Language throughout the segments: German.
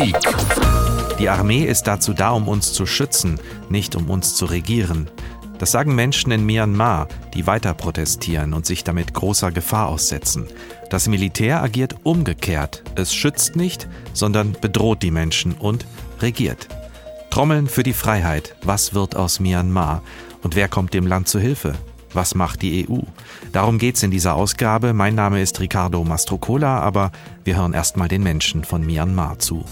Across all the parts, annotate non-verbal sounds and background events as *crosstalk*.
Kritik. Die Armee ist dazu da, um uns zu schützen, nicht um uns zu regieren. Das sagen Menschen in Myanmar, die weiter protestieren und sich damit großer Gefahr aussetzen. Das Militär agiert umgekehrt. Es schützt nicht, sondern bedroht die Menschen und regiert. Trommeln für die Freiheit. Was wird aus Myanmar? Und wer kommt dem Land zu Hilfe? Was macht die EU? Darum geht's in dieser Ausgabe. Mein Name ist Ricardo Mastrocola, aber wir hören erstmal den Menschen von Myanmar zu.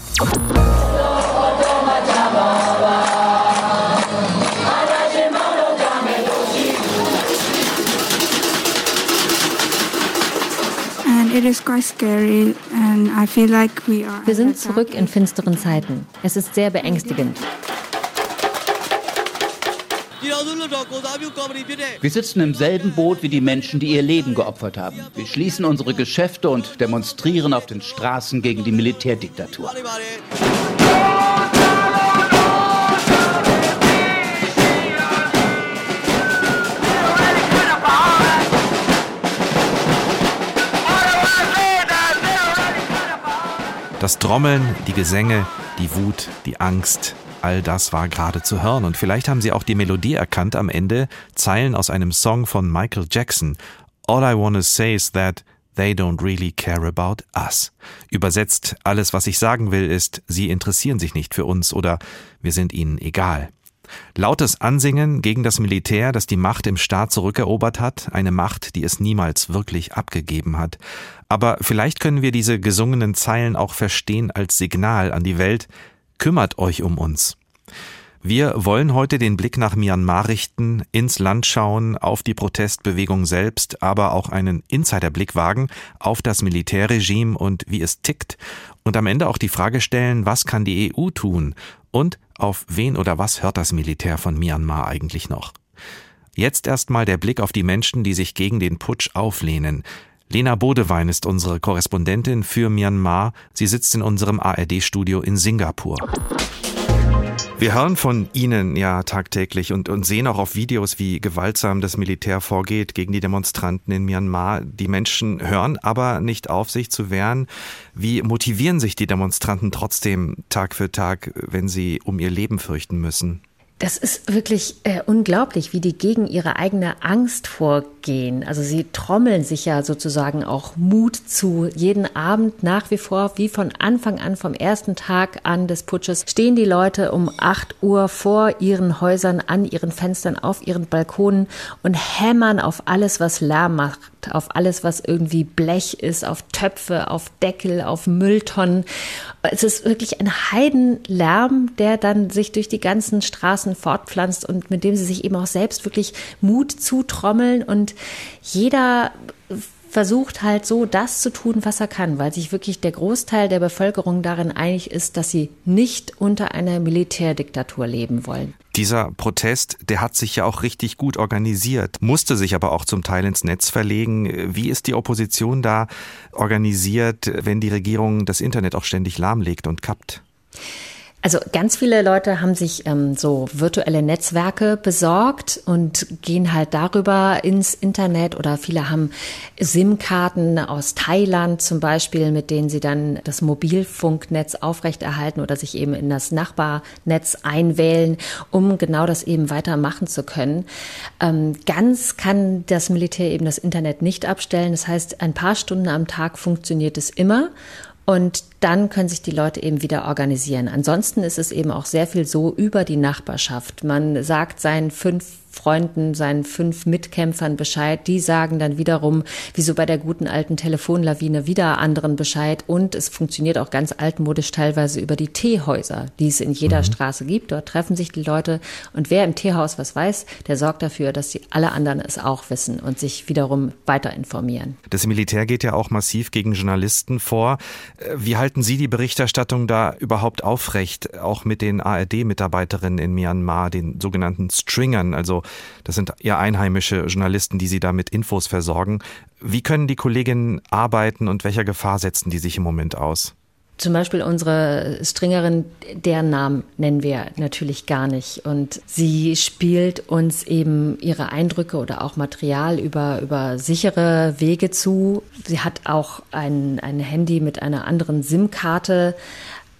Wir sind zurück in finsteren Zeiten. Es ist sehr beängstigend. Wir sitzen im selben Boot wie die Menschen, die ihr Leben geopfert haben. Wir schließen unsere Geschäfte und demonstrieren auf den Straßen gegen die Militärdiktatur. Das Trommeln, die Gesänge, die Wut, die Angst, all das war gerade zu hören. Und vielleicht haben Sie auch die Melodie erkannt am Ende, Zeilen aus einem Song von Michael Jackson. All I wanna say is that They don't really care about us. Übersetzt, alles, was ich sagen will, ist, sie interessieren sich nicht für uns oder wir sind ihnen egal. Lautes Ansingen gegen das Militär, das die Macht im Staat zurückerobert hat, eine Macht, die es niemals wirklich abgegeben hat. Aber vielleicht können wir diese gesungenen Zeilen auch verstehen als Signal an die Welt, kümmert euch um uns. Wir wollen heute den Blick nach Myanmar richten, ins Land schauen, auf die Protestbewegung selbst, aber auch einen Insiderblick wagen auf das Militärregime und wie es tickt und am Ende auch die Frage stellen, was kann die EU tun und auf wen oder was hört das Militär von Myanmar eigentlich noch? Jetzt erstmal der Blick auf die Menschen, die sich gegen den Putsch auflehnen. Lena Bodewein ist unsere Korrespondentin für Myanmar. Sie sitzt in unserem ARD-Studio in Singapur. Wir hören von Ihnen ja tagtäglich und, und sehen auch auf Videos, wie gewaltsam das Militär vorgeht gegen die Demonstranten in Myanmar. Die Menschen hören aber nicht auf, sich zu wehren. Wie motivieren sich die Demonstranten trotzdem Tag für Tag, wenn sie um ihr Leben fürchten müssen? Das ist wirklich äh, unglaublich, wie die gegen ihre eigene Angst vorgehen. Also sie trommeln sich ja sozusagen auch Mut zu. Jeden Abend nach wie vor, wie von Anfang an, vom ersten Tag an des Putsches, stehen die Leute um 8 Uhr vor ihren Häusern, an ihren Fenstern, auf ihren Balkonen und hämmern auf alles, was Lärm macht, auf alles, was irgendwie Blech ist, auf Töpfe, auf Deckel, auf Mülltonnen. Es ist wirklich ein Heidenlärm, der dann sich durch die ganzen Straßen fortpflanzt und mit dem sie sich eben auch selbst wirklich Mut zutrommeln und jeder versucht halt so das zu tun, was er kann, weil sich wirklich der Großteil der Bevölkerung darin einig ist, dass sie nicht unter einer Militärdiktatur leben wollen. Dieser Protest, der hat sich ja auch richtig gut organisiert, musste sich aber auch zum Teil ins Netz verlegen. Wie ist die Opposition da organisiert, wenn die Regierung das Internet auch ständig lahmlegt und kappt? Also ganz viele Leute haben sich ähm, so virtuelle Netzwerke besorgt und gehen halt darüber ins Internet oder viele haben SIM-Karten aus Thailand zum Beispiel, mit denen sie dann das Mobilfunknetz aufrechterhalten oder sich eben in das Nachbarnetz einwählen, um genau das eben weitermachen zu können. Ähm, ganz kann das Militär eben das Internet nicht abstellen. Das heißt, ein paar Stunden am Tag funktioniert es immer. Und dann können sich die Leute eben wieder organisieren. Ansonsten ist es eben auch sehr viel so über die Nachbarschaft. Man sagt seinen fünf Freunden, seinen fünf Mitkämpfern Bescheid. Die sagen dann wiederum, wie so bei der guten alten Telefonlawine, wieder anderen Bescheid. Und es funktioniert auch ganz altmodisch teilweise über die Teehäuser, die es in jeder mhm. Straße gibt. Dort treffen sich die Leute. Und wer im Teehaus was weiß, der sorgt dafür, dass die alle anderen es auch wissen und sich wiederum weiter informieren. Das Militär geht ja auch massiv gegen Journalisten vor. Wie halten Sie die Berichterstattung da überhaupt aufrecht, auch mit den ARD-Mitarbeiterinnen in Myanmar, den sogenannten Stringern, also das sind eher einheimische Journalisten, die Sie da mit Infos versorgen. Wie können die Kolleginnen arbeiten und welcher Gefahr setzen die sich im Moment aus? Zum Beispiel unsere Stringerin, deren Namen nennen wir natürlich gar nicht. Und sie spielt uns eben ihre Eindrücke oder auch Material über, über sichere Wege zu. Sie hat auch ein, ein Handy mit einer anderen SIM-Karte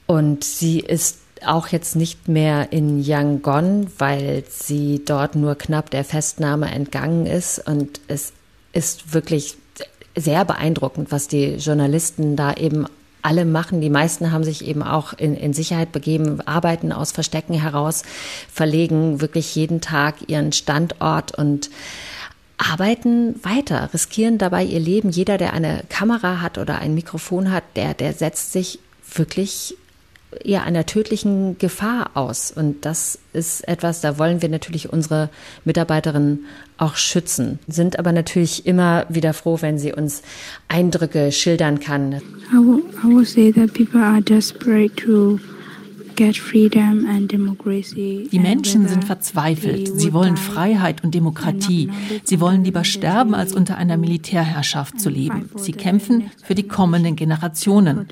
Und sie ist auch jetzt nicht mehr in Yangon, weil sie dort nur knapp der Festnahme entgangen ist. Und es ist wirklich sehr beeindruckend, was die Journalisten da eben alle machen. Die meisten haben sich eben auch in, in Sicherheit begeben, arbeiten aus Verstecken heraus, verlegen wirklich jeden Tag ihren Standort und arbeiten weiter, riskieren dabei ihr Leben. Jeder, der eine Kamera hat oder ein Mikrofon hat, der, der setzt sich wirklich ja einer tödlichen Gefahr aus. Und das ist etwas, da wollen wir natürlich unsere Mitarbeiterinnen auch schützen, sind aber natürlich immer wieder froh, wenn sie uns Eindrücke schildern kann. I will, I will say that people are desperate to die Menschen sind verzweifelt. Sie wollen Freiheit und Demokratie. Sie wollen lieber sterben, als unter einer Militärherrschaft zu leben. Sie kämpfen für die kommenden Generationen.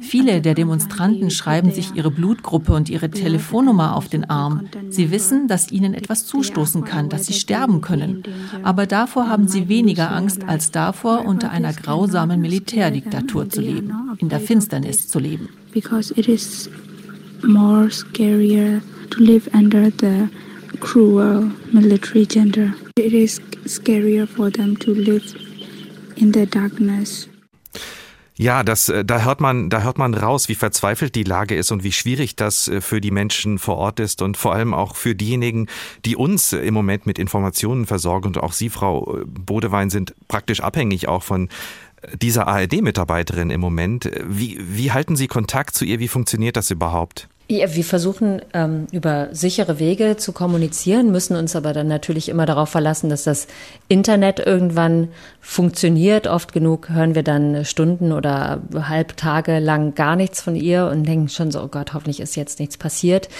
Viele der Demonstranten schreiben sich ihre Blutgruppe und ihre Telefonnummer auf den Arm. Sie wissen, dass ihnen etwas zustoßen kann, dass sie sterben können. Aber davor haben sie weniger Angst als davor, unter einer grausamen Militärdiktatur zu leben, in der Finsternis zu leben. Because it is more scarier to live under the cruel military gender. It is scarier for them to live in the darkness. Ja, das, äh, da hört man, da hört man raus, wie verzweifelt die Lage ist und wie schwierig das äh, für die Menschen vor Ort ist und vor allem auch für diejenigen, die uns im Moment mit Informationen versorgen und auch Sie, Frau äh, Bodewein, sind praktisch abhängig auch von dieser ARD-Mitarbeiterin im Moment. Wie, wie halten Sie Kontakt zu ihr? Wie funktioniert das überhaupt? Ja, wir versuchen ähm, über sichere Wege zu kommunizieren, müssen uns aber dann natürlich immer darauf verlassen, dass das Internet irgendwann funktioniert. Oft genug hören wir dann Stunden oder Halbtage lang gar nichts von ihr und denken schon so, oh Gott, hoffentlich ist jetzt nichts passiert.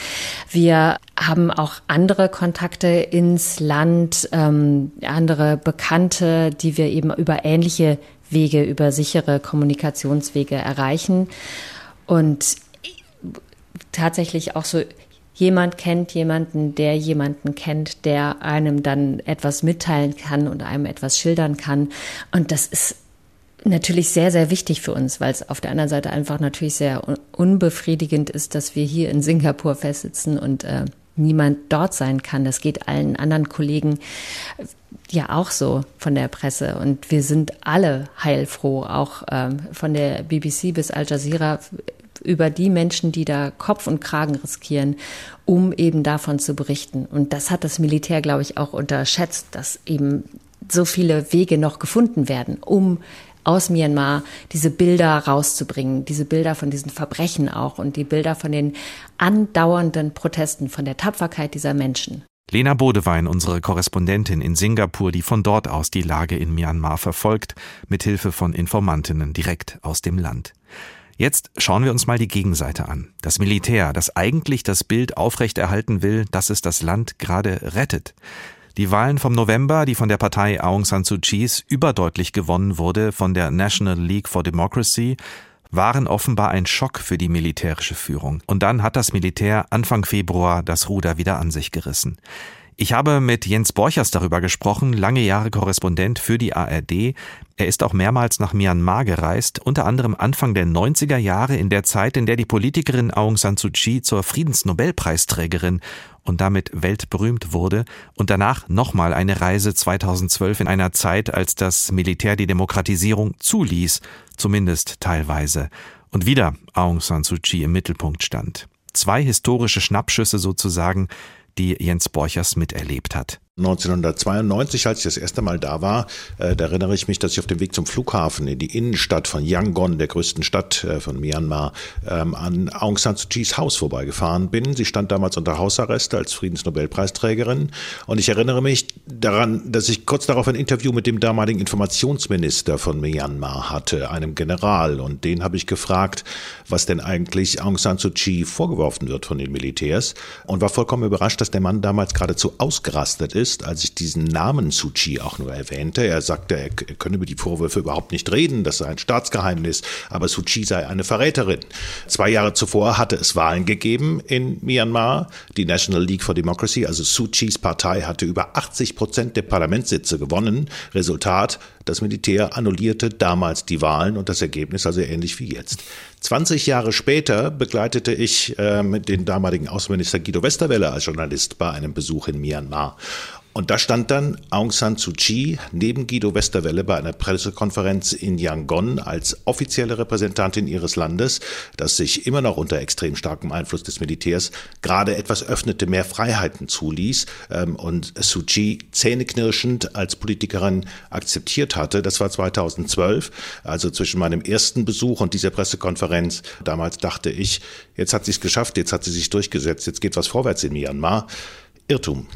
Wir haben auch andere Kontakte ins Land, ähm, andere Bekannte, die wir eben über ähnliche Wege, über sichere Kommunikationswege erreichen. Und tatsächlich auch so jemand kennt jemanden, der jemanden kennt, der einem dann etwas mitteilen kann und einem etwas schildern kann. Und das ist natürlich sehr, sehr wichtig für uns, weil es auf der anderen Seite einfach natürlich sehr unbefriedigend ist, dass wir hier in Singapur festsitzen und äh, niemand dort sein kann. Das geht allen anderen Kollegen ja auch so von der Presse. Und wir sind alle heilfroh, auch ähm, von der BBC bis Al Jazeera über die Menschen, die da Kopf und Kragen riskieren, um eben davon zu berichten. Und das hat das Militär, glaube ich, auch unterschätzt, dass eben so viele Wege noch gefunden werden, um aus Myanmar diese Bilder rauszubringen, diese Bilder von diesen Verbrechen auch und die Bilder von den andauernden Protesten, von der Tapferkeit dieser Menschen. Lena Bodewein, unsere Korrespondentin in Singapur, die von dort aus die Lage in Myanmar verfolgt, mit Hilfe von Informantinnen direkt aus dem Land. Jetzt schauen wir uns mal die Gegenseite an. Das Militär, das eigentlich das Bild aufrechterhalten will, dass es das Land gerade rettet. Die Wahlen vom November, die von der Partei Aung San Suu Kyis überdeutlich gewonnen wurde von der National League for Democracy, waren offenbar ein Schock für die militärische Führung. Und dann hat das Militär Anfang Februar das Ruder wieder an sich gerissen. Ich habe mit Jens Borchers darüber gesprochen, lange Jahre Korrespondent für die ARD. Er ist auch mehrmals nach Myanmar gereist, unter anderem Anfang der 90er Jahre in der Zeit, in der die Politikerin Aung San Suu Kyi zur Friedensnobelpreisträgerin und damit weltberühmt wurde und danach nochmal eine Reise 2012 in einer Zeit, als das Militär die Demokratisierung zuließ, zumindest teilweise, und wieder Aung San Suu Kyi im Mittelpunkt stand. Zwei historische Schnappschüsse sozusagen, die Jens Borchers miterlebt hat. 1992, als ich das erste Mal da war, äh, da erinnere ich mich, dass ich auf dem Weg zum Flughafen in die Innenstadt von Yangon, der größten Stadt äh, von Myanmar, ähm, an Aung San Suu Kyis Haus vorbeigefahren bin. Sie stand damals unter Hausarrest als Friedensnobelpreisträgerin. Und ich erinnere mich daran, dass ich kurz darauf ein Interview mit dem damaligen Informationsminister von Myanmar hatte, einem General. Und den habe ich gefragt, was denn eigentlich Aung San Suu Kyi vorgeworfen wird von den Militärs. Und war vollkommen überrascht, dass der Mann damals geradezu ausgerastet ist ist, als ich diesen Namen Suu auch nur erwähnte. Er sagte, er könne über die Vorwürfe überhaupt nicht reden, das sei ein Staatsgeheimnis, aber Suu sei eine Verräterin. Zwei Jahre zuvor hatte es Wahlen gegeben in Myanmar. Die National League for Democracy, also Suu Partei, hatte über 80 Prozent der Parlamentssitze gewonnen. Resultat, Das Militär annullierte damals die Wahlen und das Ergebnis also ähnlich wie jetzt. 20 Jahre später begleitete ich äh, den damaligen Außenminister Guido Westerwelle als Journalist bei einem Besuch in Myanmar. Und da stand dann Aung San Suu Kyi neben Guido Westerwelle bei einer Pressekonferenz in Yangon als offizielle Repräsentantin ihres Landes, das sich immer noch unter extrem starkem Einfluss des Militärs gerade etwas öffnete, mehr Freiheiten zuließ ähm, und Suu Kyi zähneknirschend als Politikerin akzeptiert hatte. Das war 2012, also zwischen meinem ersten Besuch und dieser Pressekonferenz. Damals dachte ich, jetzt hat sie es geschafft, jetzt hat sie sich durchgesetzt, jetzt geht was vorwärts in Myanmar. Irrtum.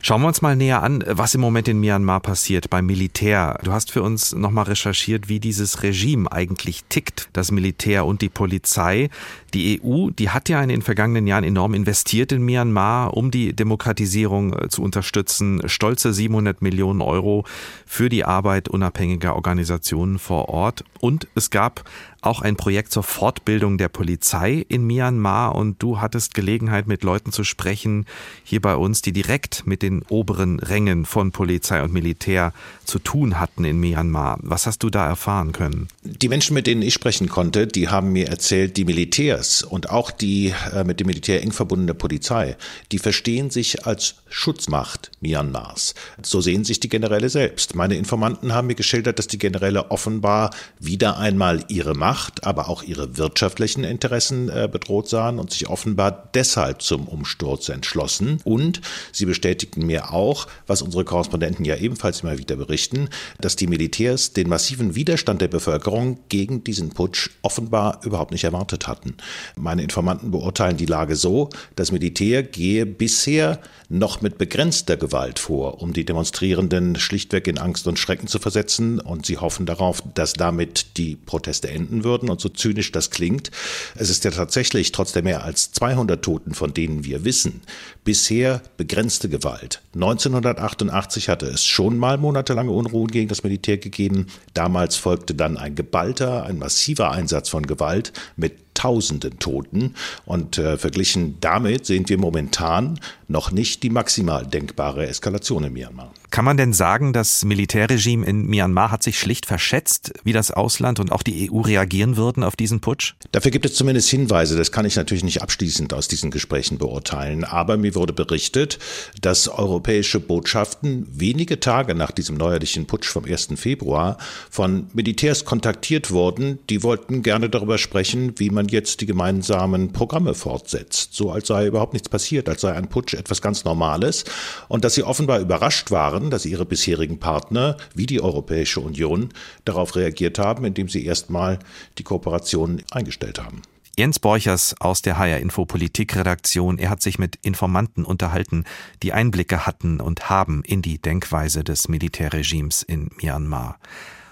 Schauen wir uns mal näher an, was im Moment in Myanmar passiert beim Militär. Du hast für uns nochmal recherchiert, wie dieses Regime eigentlich tickt, das Militär und die Polizei. Die EU, die hat ja in den vergangenen Jahren enorm investiert in Myanmar, um die Demokratisierung äh, zu unterstützen. Stolze 700 Millionen Euro für die Arbeit unabhängiger Organisationen vor Ort. Und es gab auch ein Projekt zur Fortbildung der Polizei in Myanmar und du hattest Gelegenheit, mit Leuten zu sprechen, hier bei uns, die direkt mit den oberen Rängen von Polizei und Militär zu tun hatten in Myanmar. Was hast du da erfahren können? Die Menschen, mit denen ich sprechen konnte, die haben mir erzählt, die Militärs und auch die äh, mit dem Militär eng verbundene Polizei, die verstehen sich als Schutzmacht Myanmars. So sehen sich die Generäle selbst. Meine Informanten haben mir geschildert, dass die Generäle offenbar wieder einmal ihre Macht, aber auch ihre wirtschaftlichen Interessen äh, bedroht sahen und sich offenbar deshalb zum Umsturz entschlossen. Und sie bestätigten mir auch, was unsere Korrespondenten ja ebenfalls immer wieder berichten, dass die Militärs den massiven Widerstand der Bevölkerung gegen diesen Putsch offenbar überhaupt nicht erwartet hatten. Meine Informanten beurteilen die Lage so, das Militär gehe bisher noch mit begrenzter Gewalt vor, um die Demonstrierenden schlichtweg in Angst und Schrecken zu versetzen. Und sie hoffen darauf, dass damit die Proteste enden würden. Und so zynisch das klingt, es ist ja tatsächlich trotz der mehr als 200 Toten, von denen wir wissen, bisher begrenzte Gewalt. 1988 hatte es schon mal monatelange Unruhen gegen das Militär gegeben. Damals folgte dann ein geballter, ein massiver Einsatz von Gewalt mit Tausenden Toten. Und äh, verglichen damit sehen wir momentan noch nicht die maximal denkbare Eskalation in Myanmar. Kann man denn sagen, das Militärregime in Myanmar hat sich schlicht verschätzt, wie das Ausland und auch die EU reagieren würden auf diesen Putsch? Dafür gibt es zumindest Hinweise. Das kann ich natürlich nicht abschließend aus diesen Gesprächen beurteilen. Aber mir wurde berichtet, dass europäische Botschaften wenige Tage nach diesem neuerlichen Putsch vom 1. Februar von Militärs kontaktiert wurden. Die wollten gerne darüber sprechen, wie man jetzt die gemeinsamen Programme fortsetzt. So als sei überhaupt nichts passiert, als sei ein Putsch etwas ganz Normales. Und dass sie offenbar überrascht waren, dass ihre bisherigen Partner wie die Europäische Union darauf reagiert haben, indem sie erstmal die Kooperation eingestellt haben. Jens Borchers aus der HR Info Politikredaktion, er hat sich mit Informanten unterhalten, die Einblicke hatten und haben in die Denkweise des Militärregimes in Myanmar.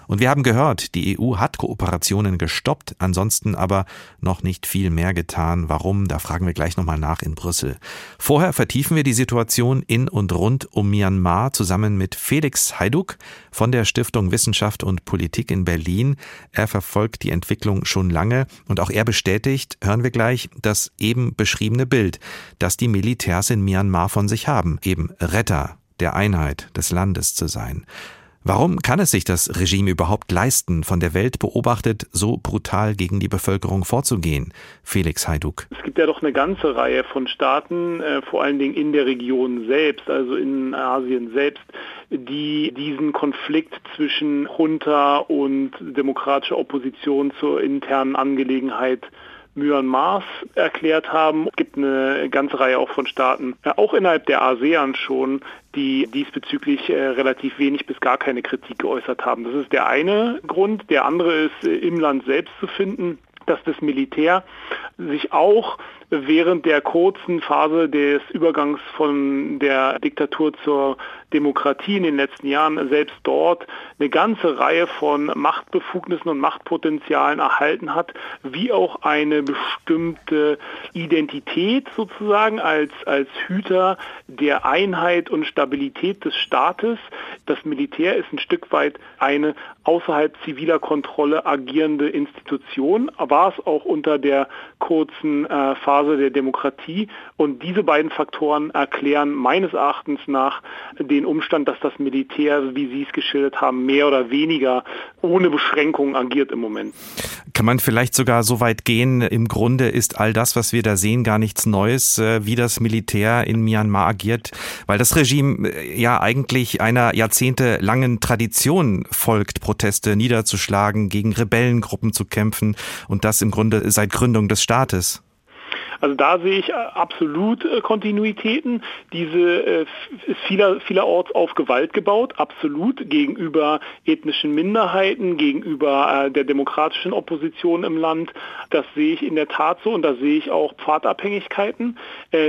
Und wir haben gehört, die EU hat Kooperationen gestoppt, ansonsten aber noch nicht viel mehr getan. Warum? Da fragen wir gleich nochmal nach in Brüssel. Vorher vertiefen wir die Situation in und rund um Myanmar zusammen mit Felix Haiduk von der Stiftung Wissenschaft und Politik in Berlin. Er verfolgt die Entwicklung schon lange und auch er bestätigt, hören wir gleich, das eben beschriebene Bild, das die Militärs in Myanmar von sich haben, eben Retter der Einheit des Landes zu sein. Warum kann es sich das Regime überhaupt leisten, von der Welt beobachtet so brutal gegen die Bevölkerung vorzugehen? Felix Haiduk. Es gibt ja doch eine ganze Reihe von Staaten, äh, vor allen Dingen in der Region selbst, also in Asien selbst, die diesen Konflikt zwischen Junta und demokratischer Opposition zur internen Angelegenheit Myanmars erklärt haben. Es gibt eine ganze Reihe auch von Staaten, äh, auch innerhalb der ASEAN schon, die diesbezüglich äh, relativ wenig bis gar keine Kritik geäußert haben. Das ist der eine Grund. Der andere ist äh, im Land selbst zu finden dass das Militär sich auch während der kurzen Phase des Übergangs von der Diktatur zur Demokratie in den letzten Jahren selbst dort eine ganze Reihe von Machtbefugnissen und Machtpotenzialen erhalten hat, wie auch eine bestimmte Identität sozusagen als, als Hüter der Einheit und Stabilität des Staates. Das Militär ist ein Stück weit eine außerhalb ziviler Kontrolle agierende Institution, war es auch unter der kurzen äh, Phase Phase der Demokratie. Und diese beiden Faktoren erklären meines Erachtens nach den Umstand, dass das Militär, wie Sie es geschildert haben, mehr oder weniger ohne Beschränkungen agiert im Moment. Kann man vielleicht sogar so weit gehen, im Grunde ist all das, was wir da sehen, gar nichts Neues, äh, wie das Militär in Myanmar agiert, weil das Regime äh, ja eigentlich einer jahrzehntelangen Tradition folgt, Proteste niederzuschlagen, gegen Rebellengruppen zu kämpfen und das im Grunde seit Gründung des Staates. Also da sehe ich äh, absolut äh, Kontinuitäten. Diese äh, ist vieler, vielerorts auf Gewalt gebaut, absolut, gegenüber ethnischen Minderheiten, gegenüber der demokratischen Opposition im Land. Das sehe ich in der Tat so und da sehe ich auch Pfadabhängigkeiten.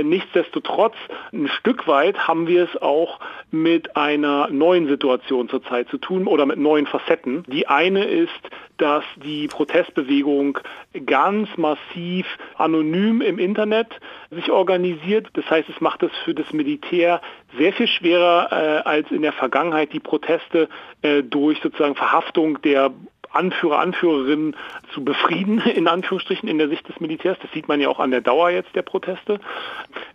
Nichtsdestotrotz, ein Stück weit haben wir es auch mit einer neuen Situation zurzeit zu tun oder mit neuen Facetten. Die eine ist, dass die Protestbewegung ganz massiv anonym im Internet sich organisiert. Das heißt, es macht es für das Militär sehr viel schwerer äh, als in der Vergangenheit, die Proteste äh, durch sozusagen Verhaftung der Anführer, Anführerinnen zu befrieden, *laughs* in Anführungsstrichen, in der Sicht des Militärs. Das sieht man ja auch an der Dauer jetzt der Proteste.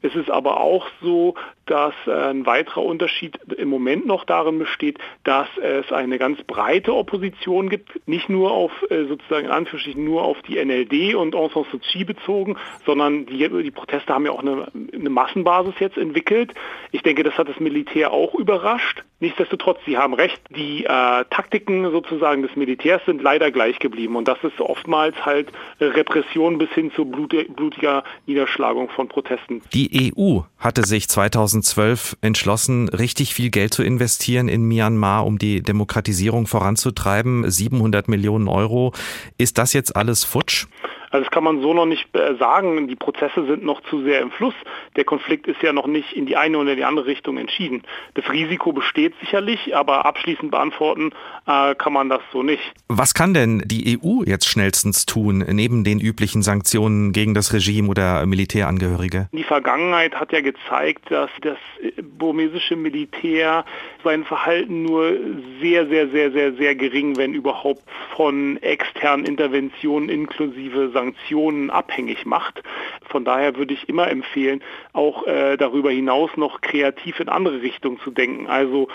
Es ist aber auch so, dass äh, ein weiterer Unterschied im Moment noch darin besteht, dass es eine ganz breite Opposition gibt, nicht nur auf äh, sozusagen in Anführungsstrichen nur auf die NLD und Aung San Suu bezogen, sondern die, die Proteste haben ja auch eine, eine Massenbasis jetzt entwickelt. Ich denke, das hat das Militär auch überrascht. Nichtsdestotrotz, Sie haben recht, die äh, Taktiken sozusagen des Militärs sind leider gleich geblieben und das ist oftmals halt Repression bis hin zu blutiger Niederschlagung von Protesten. Die EU hatte sich 2012 entschlossen, richtig viel Geld zu investieren in Myanmar, um die Demokratisierung voranzutreiben. 700 Millionen Euro. Ist das jetzt alles futsch? Also das kann man so noch nicht äh, sagen. Die Prozesse sind noch zu sehr im Fluss. Der Konflikt ist ja noch nicht in die eine oder die andere Richtung entschieden. Das Risiko besteht sicherlich, aber abschließend beantworten äh, kann man das so nicht. Was kann denn die EU jetzt schnellstens tun, neben den üblichen Sanktionen gegen das Regime oder Militärangehörige? Die Vergangenheit hat ja gezeigt, dass das burmesische Militär sein Verhalten nur sehr, sehr, sehr, sehr, sehr gering, wenn überhaupt, von externen Interventionen inklusive Sanktionen Sanktionen abhängig macht. Von daher würde ich immer empfehlen, auch äh, darüber hinaus noch kreativ in andere Richtungen zu denken. Also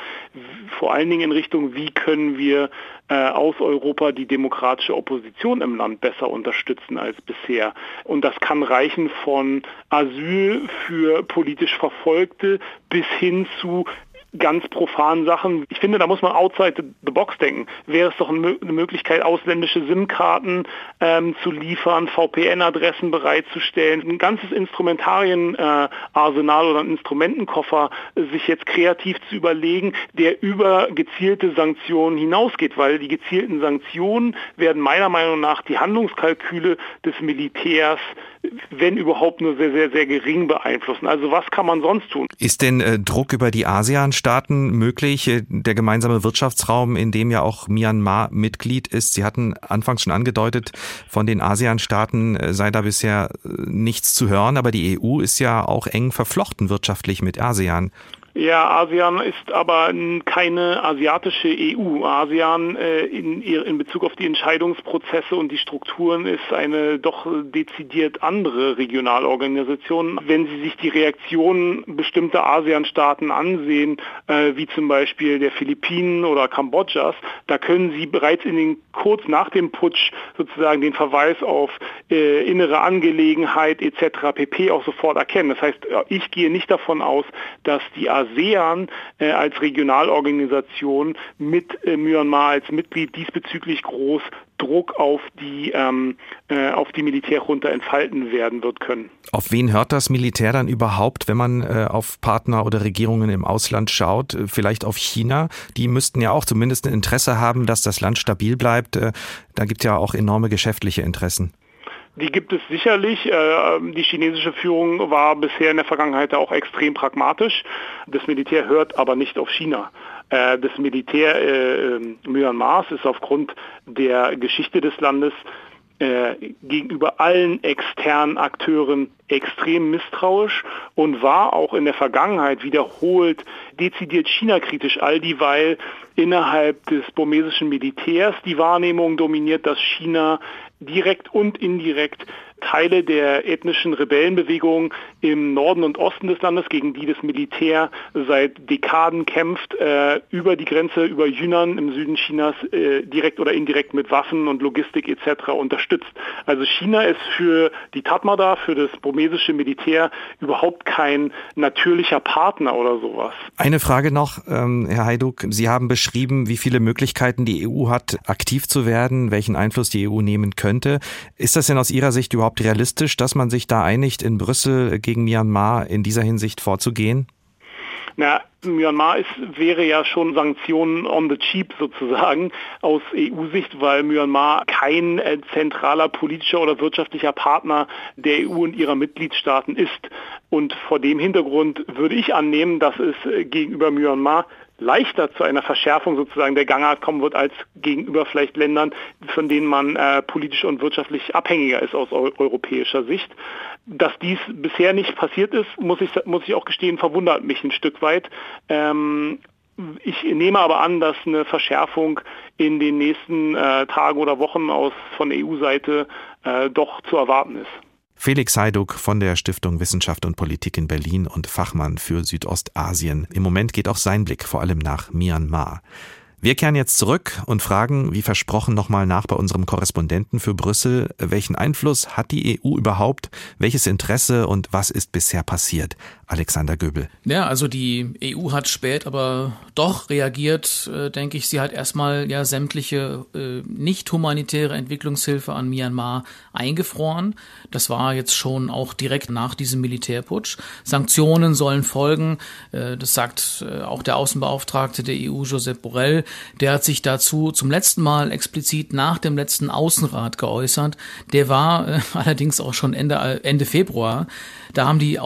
vor allen Dingen in Richtung, wie können wir äh, aus Europa die demokratische Opposition im Land besser unterstützen als bisher. Und das kann reichen von Asyl für politisch Verfolgte bis hin zu ganz profanen Sachen. Ich finde, da muss man outside the box denken. Wäre es doch eine Möglichkeit, ausländische SIM-Karten ähm, zu liefern, VPN-Adressen bereitzustellen, ein ganzes Instrumentarienarsenal äh, oder einen Instrumentenkoffer äh, sich jetzt kreativ zu überlegen, der über gezielte Sanktionen hinausgeht, weil die gezielten Sanktionen werden meiner Meinung nach die Handlungskalküle des Militärs wenn überhaupt nur sehr, sehr, sehr gering beeinflussen. Also was kann man sonst tun? Ist denn äh, Druck über die ASEAN-Staaten möglich? Äh, der gemeinsame Wirtschaftsraum, in dem ja auch Myanmar Mitglied ist. Sie hatten anfangs schon angedeutet, von den ASEAN-Staaten äh, sei da bisher äh, nichts zu hören, aber die EU ist ja auch eng verflochten wirtschaftlich mit ASEAN. Ja, ASEAN ist aber keine asiatische EU. ASEAN äh, in, in Bezug auf die Entscheidungsprozesse und die Strukturen ist eine doch dezidiert andere Regionalorganisation. Wenn Sie sich die Reaktionen bestimmter ASEAN-Staaten ansehen, äh, wie zum Beispiel der Philippinen oder Kambodschas, da können Sie bereits in den kurz nach dem Putsch sozusagen den Verweis auf äh, innere Angelegenheit etc. pp. auch sofort erkennen. Das heißt, ich gehe nicht davon aus, dass die ASEAN ASEAN äh, als Regionalorganisation mit äh, Myanmar als Mitglied diesbezüglich groß Druck auf die, ähm, äh, auf die Militärjunta entfalten werden wird können. Auf wen hört das Militär dann überhaupt, wenn man äh, auf Partner oder Regierungen im Ausland schaut? Äh, vielleicht auf China? Die müssten ja auch zumindest ein Interesse haben, dass das Land stabil bleibt. Äh, da gibt es ja auch enorme geschäftliche Interessen. Die gibt es sicherlich. Äh, die chinesische Führung war bisher in der Vergangenheit auch extrem pragmatisch. Das Militär hört aber nicht auf China. Äh, das Militär äh, Myanmars ist aufgrund der Geschichte des Landes gegenüber allen externen Akteuren extrem misstrauisch und war auch in der Vergangenheit wiederholt dezidiert China-kritisch, all dieweil innerhalb des burmesischen Militärs die Wahrnehmung dominiert, dass China direkt und indirekt Teile der ethnischen Rebellenbewegung im Norden und Osten des Landes, gegen die das Militär seit Dekaden kämpft, äh, über die Grenze, über Yunnan im Süden Chinas, äh, direkt oder indirekt mit Waffen und Logistik etc. unterstützt. Also China ist für die Tatmada, für das burmesische Militär überhaupt kein natürlicher Partner oder sowas. Eine Frage noch, ähm, Herr Heiduk. Sie haben beschrieben, wie viele Möglichkeiten die EU hat, aktiv zu werden, welchen Einfluss die EU nehmen könnte. Ist das denn aus Ihrer Sicht überhaupt realistisch, dass man sich da einigt, in Brüssel gegen Myanmar in dieser Hinsicht vorzugehen? Na, Myanmar ist, wäre ja schon Sanktionen on the cheap sozusagen aus EU-Sicht, weil Myanmar kein äh, zentraler politischer oder wirtschaftlicher Partner der EU und ihrer Mitgliedstaaten ist. Und vor dem Hintergrund würde ich annehmen, dass es äh, gegenüber Myanmar leichter zu einer Verschärfung sozusagen der Gangart kommen wird als gegenüber vielleicht Ländern, von denen man äh, politisch und wirtschaftlich abhängiger ist aus eu europäischer Sicht. Dass dies bisher nicht passiert ist, muss ich, muss ich auch gestehen, verwundert mich ein Stück weit. Ähm, ich nehme aber an, dass eine Verschärfung in den nächsten äh, Tagen oder Wochen aus von EU-Seite äh, doch zu erwarten ist. Felix Heiduk von der Stiftung Wissenschaft und Politik in Berlin und Fachmann für Südostasien. Im Moment geht auch sein Blick vor allem nach Myanmar. Wir kehren jetzt zurück und fragen, wie versprochen, nochmal nach bei unserem Korrespondenten für Brüssel. Welchen Einfluss hat die EU überhaupt? Welches Interesse und was ist bisher passiert? Alexander Göbel. Ja, also die EU hat spät aber doch reagiert, äh, denke ich. Sie hat erstmal ja sämtliche äh, nicht humanitäre Entwicklungshilfe an Myanmar eingefroren. Das war jetzt schon auch direkt nach diesem Militärputsch. Sanktionen sollen folgen. Äh, das sagt äh, auch der Außenbeauftragte der EU, Josep Borrell. Der hat sich dazu zum letzten Mal explizit nach dem letzten Außenrat geäußert. Der war äh, *laughs* allerdings auch schon Ende, Ende Februar. Da haben die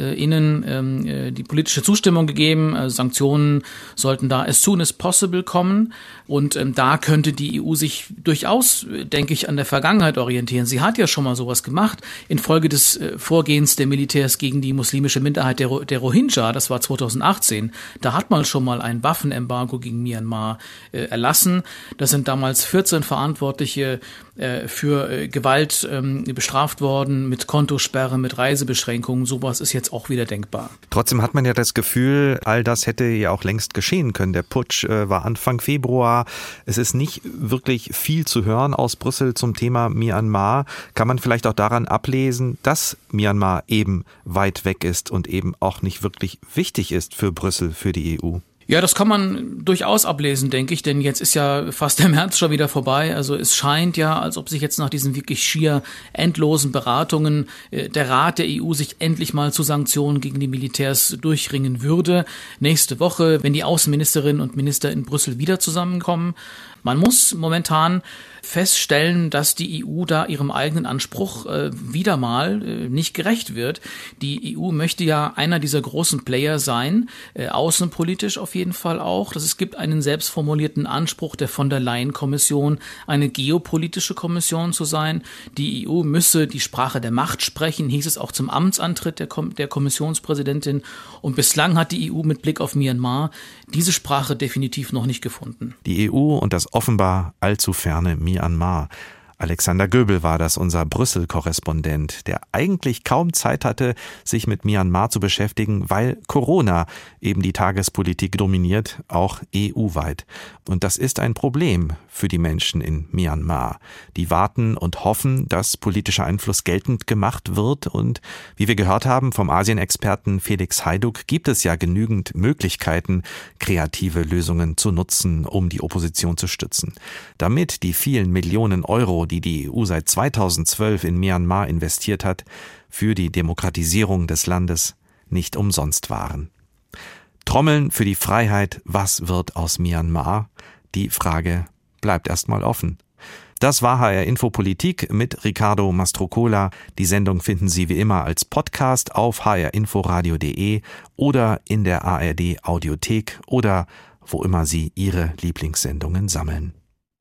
AußenministerInnen ähm, äh, die politische Zustimmung gegeben. Also Sanktionen sollten da as soon as possible kommen. Und ähm, da könnte die EU sich durchaus, denke ich, an der Vergangenheit orientieren. Sie hat ja schon mal sowas gemacht infolge des äh, Vorgehens der Militärs gegen die muslimische Minderheit der, der Rohingya. Das war 2018. Da hat man schon mal ein Waffenembargo gegen Myanmar äh, erlassen. Das sind damals 14 Verantwortliche äh, für äh, Gewalt ähm, bestraft worden, mit Kontosperre, mit Reisebeschränkungen. Sowas ist jetzt auch wieder denkbar. Trotzdem hat man ja das Gefühl, all das hätte ja auch längst geschehen können. Der Putsch äh, war Anfang Februar. Es ist nicht wirklich viel zu hören aus Brüssel zum Thema Myanmar. Kann man vielleicht auch daran ablesen, dass Myanmar eben weit weg ist und eben auch nicht wirklich wichtig ist für Brüssel, für die EU? Ja, das kann man durchaus ablesen, denke ich, denn jetzt ist ja fast der März schon wieder vorbei. Also es scheint ja, als ob sich jetzt nach diesen wirklich schier endlosen Beratungen äh, der Rat der EU sich endlich mal zu Sanktionen gegen die Militärs durchringen würde. Nächste Woche, wenn die Außenministerinnen und Minister in Brüssel wieder zusammenkommen. Man muss momentan feststellen, dass die EU da ihrem eigenen Anspruch äh, wieder mal äh, nicht gerecht wird. Die EU möchte ja einer dieser großen Player sein, äh, außenpolitisch auf jeden Fall auch. Dass es gibt einen selbstformulierten Anspruch der von der Leyen-Kommission, eine geopolitische Kommission zu sein. Die EU müsse die Sprache der Macht sprechen, hieß es auch zum Amtsantritt der, Kom der Kommissionspräsidentin. Und bislang hat die EU mit Blick auf Myanmar diese Sprache definitiv noch nicht gefunden. Die EU und das offenbar allzu ferne Myanmar. Alexander Göbel war das, unser Brüssel-Korrespondent, der eigentlich kaum Zeit hatte, sich mit Myanmar zu beschäftigen, weil Corona eben die Tagespolitik dominiert, auch EU-weit. Und das ist ein Problem für die Menschen in Myanmar. Die warten und hoffen, dass politischer Einfluss geltend gemacht wird. Und wie wir gehört haben vom Asienexperten Felix Heiduk, gibt es ja genügend Möglichkeiten, kreative Lösungen zu nutzen, um die Opposition zu stützen. Damit die vielen Millionen Euro, die die EU seit 2012 in Myanmar investiert hat, für die Demokratisierung des Landes nicht umsonst waren. Trommeln für die Freiheit, was wird aus Myanmar? Die Frage bleibt erstmal offen. Das war HR Infopolitik mit Ricardo Mastrocola. Die Sendung finden Sie wie immer als Podcast auf hrinforadio.de oder in der ARD Audiothek oder wo immer Sie Ihre Lieblingssendungen sammeln.